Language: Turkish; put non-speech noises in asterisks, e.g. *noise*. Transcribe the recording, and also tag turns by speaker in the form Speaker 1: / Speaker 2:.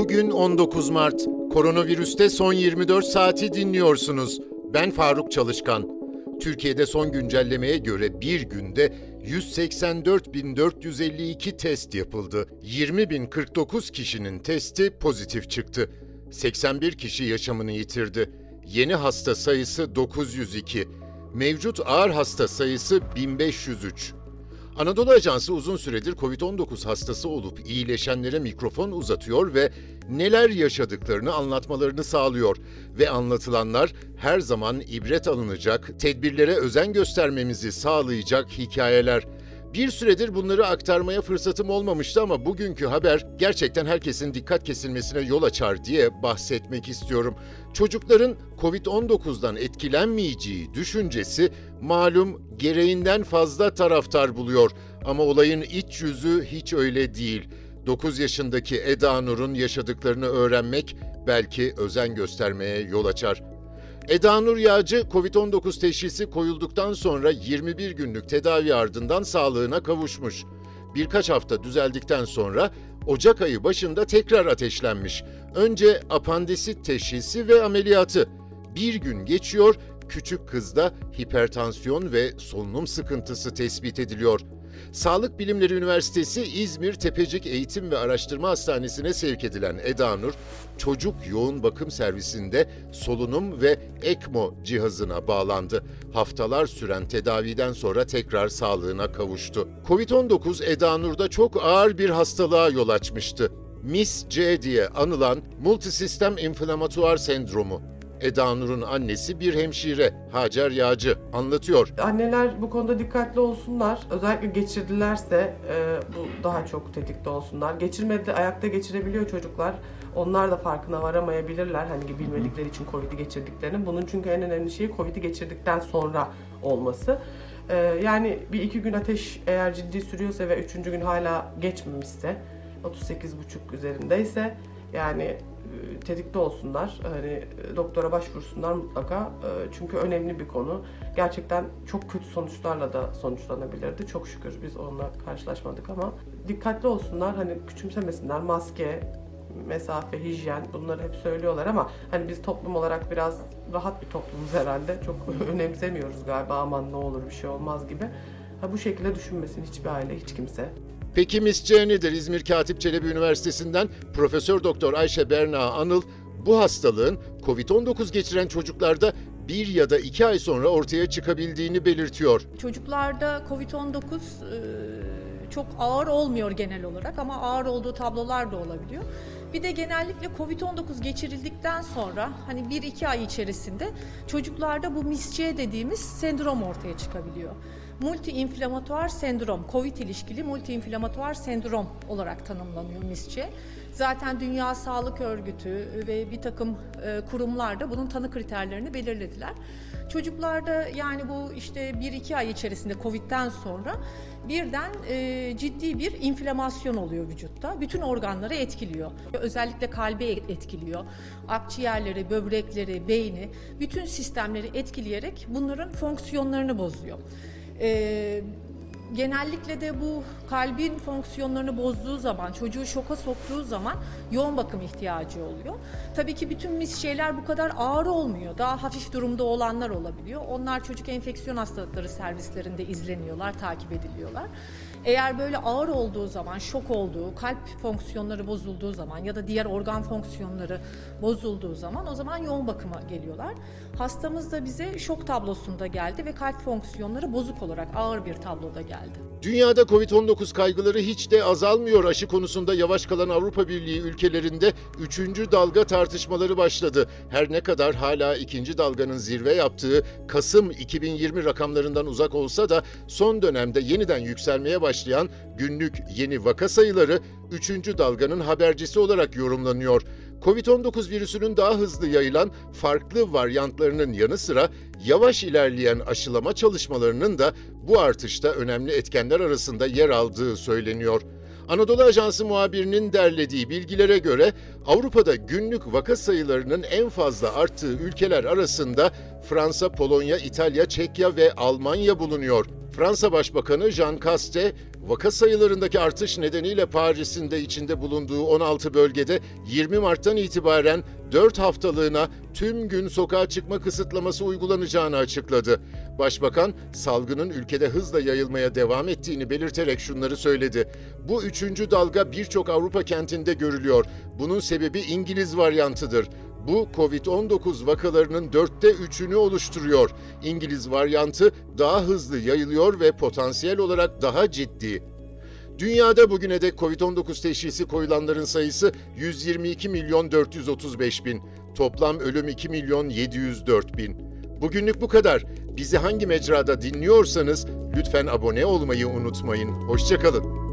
Speaker 1: Bugün 19 Mart. Koronavirüste son 24 saati dinliyorsunuz. Ben Faruk Çalışkan. Türkiye'de son güncellemeye göre bir günde 184.452 test yapıldı. 20.049 kişinin testi pozitif çıktı. 81 kişi yaşamını yitirdi. Yeni hasta sayısı 902. Mevcut ağır hasta sayısı 1503. Anadolu Ajansı uzun süredir COVID-19 hastası olup iyileşenlere mikrofon uzatıyor ve neler yaşadıklarını anlatmalarını sağlıyor ve anlatılanlar her zaman ibret alınacak, tedbirlere özen göstermemizi sağlayacak hikayeler. Bir süredir bunları aktarmaya fırsatım olmamıştı ama bugünkü haber gerçekten herkesin dikkat kesilmesine yol açar diye bahsetmek istiyorum. Çocukların Covid-19'dan etkilenmeyeceği düşüncesi malum gereğinden fazla taraftar buluyor ama olayın iç yüzü hiç öyle değil. 9 yaşındaki Eda Nur'un yaşadıklarını öğrenmek belki özen göstermeye yol açar. Eda Nur Yağcı, Covid-19 teşhisi koyulduktan sonra 21 günlük tedavi ardından sağlığına kavuşmuş. Birkaç hafta düzeldikten sonra Ocak ayı başında tekrar ateşlenmiş. Önce apandisit teşhisi ve ameliyatı. Bir gün geçiyor, küçük kızda hipertansiyon ve solunum sıkıntısı tespit ediliyor. Sağlık Bilimleri Üniversitesi İzmir Tepecik Eğitim ve Araştırma Hastanesi'ne sevk edilen Eda Nur, çocuk yoğun bakım servisinde solunum ve ECMO cihazına bağlandı. Haftalar süren tedaviden sonra tekrar sağlığına kavuştu. Covid-19 Eda Nur'da çok ağır bir hastalığa yol açmıştı. MIS-C diye anılan multisistem inflamatuar sendromu. Eda Nur'un annesi bir hemşire Hacer Yağcı anlatıyor.
Speaker 2: Anneler bu konuda dikkatli olsunlar. Özellikle geçirdilerse e, bu daha çok tetikte olsunlar. Geçirmedi ayakta geçirebiliyor çocuklar. Onlar da farkına varamayabilirler hani bilmedikleri için Covid'i geçirdiklerini. Bunun çünkü en önemli şeyi Covid'i geçirdikten sonra olması. E, yani bir iki gün ateş eğer ciddi sürüyorsa ve üçüncü gün hala geçmemişse 38,5 üzerindeyse yani tetikte olsunlar. Hani e, doktora başvursunlar mutlaka. E, Çünkü önemli bir konu. Gerçekten çok kötü sonuçlarla da sonuçlanabilirdi. Çok şükür biz onunla karşılaşmadık ama dikkatli olsunlar. Hani küçümsemesinler. Maske, mesafe, hijyen bunları hep söylüyorlar ama hani biz toplum olarak biraz rahat bir toplumuz herhalde. Çok *laughs* önemsemiyoruz galiba aman ne olur bir şey olmaz gibi. Ha bu şekilde düşünmesin hiçbir aile, hiç kimse.
Speaker 1: Peki MIS-C nedir? İzmir Katip Çelebi Üniversitesi'nden Profesör Doktor Ayşe Berna Anıl bu hastalığın COVID-19 geçiren çocuklarda bir ya da iki ay sonra ortaya çıkabildiğini belirtiyor.
Speaker 3: Çocuklarda Covid-19 e, çok ağır olmuyor genel olarak ama ağır olduğu tablolar da olabiliyor. Bir de genellikle Covid-19 geçirildikten sonra hani 1-2 ay içerisinde çocuklarda bu MIS-C dediğimiz sendrom ortaya çıkabiliyor. Multi-inflamatuar sendrom, COVID ilişkili multi-inflamatuar sendrom olarak tanımlanıyor MIS-C. Zaten Dünya Sağlık Örgütü ve bir takım e, kurumlar da bunun tanı kriterlerini belirlediler. Çocuklarda yani bu işte 1-2 ay içerisinde Covid'den sonra birden e, ciddi bir inflamasyon oluyor vücutta. Bütün organları etkiliyor. Özellikle kalbi etkiliyor. Akciğerleri, böbrekleri, beyni, bütün sistemleri etkileyerek bunların fonksiyonlarını bozuyor. E, genellikle de bu kalbin fonksiyonlarını bozduğu zaman, çocuğu şoka soktuğu zaman yoğun bakım ihtiyacı oluyor. Tabii ki bütün mis şeyler bu kadar ağır olmuyor. Daha hafif durumda olanlar olabiliyor. Onlar çocuk enfeksiyon hastalıkları servislerinde izleniyorlar, takip ediliyorlar. Eğer böyle ağır olduğu zaman, şok olduğu, kalp fonksiyonları bozulduğu zaman ya da diğer organ fonksiyonları bozulduğu zaman o zaman yoğun bakıma geliyorlar. Hastamız da bize şok tablosunda geldi ve kalp fonksiyonları bozuk olarak ağır bir tabloda geldi.
Speaker 1: Dünyada Covid-19 kaygıları hiç de azalmıyor. Aşı konusunda yavaş kalan Avrupa Birliği ülkelerinde 3. dalga tartışmaları başladı. Her ne kadar hala 2. dalganın zirve yaptığı Kasım 2020 rakamlarından uzak olsa da son dönemde yeniden yükselmeye başlayan günlük yeni vaka sayıları 3. dalganın habercisi olarak yorumlanıyor. Covid-19 virüsünün daha hızlı yayılan farklı varyantlarının yanı sıra yavaş ilerleyen aşılama çalışmalarının da bu artışta önemli etkenler arasında yer aldığı söyleniyor. Anadolu Ajansı muhabirinin derlediği bilgilere göre Avrupa'da günlük vaka sayılarının en fazla arttığı ülkeler arasında Fransa, Polonya, İtalya, Çekya ve Almanya bulunuyor. Fransa Başbakanı Jean Caste, Vaka sayılarındaki artış nedeniyle Paris'in de içinde bulunduğu 16 bölgede 20 Mart'tan itibaren 4 haftalığına tüm gün sokağa çıkma kısıtlaması uygulanacağını açıkladı. Başbakan, salgının ülkede hızla yayılmaya devam ettiğini belirterek şunları söyledi. Bu üçüncü dalga birçok Avrupa kentinde görülüyor. Bunun sebebi İngiliz varyantıdır. Bu Covid-19 vakalarının dörtte üçünü oluşturuyor. İngiliz varyantı daha hızlı yayılıyor ve potansiyel olarak daha ciddi. Dünyada bugüne dek Covid-19 teşhisi koyulanların sayısı 122 milyon 435 bin. Toplam ölüm 2 milyon 704 bin. Bugünlük bu kadar. Bizi hangi mecrada dinliyorsanız lütfen abone olmayı unutmayın. Hoşçakalın.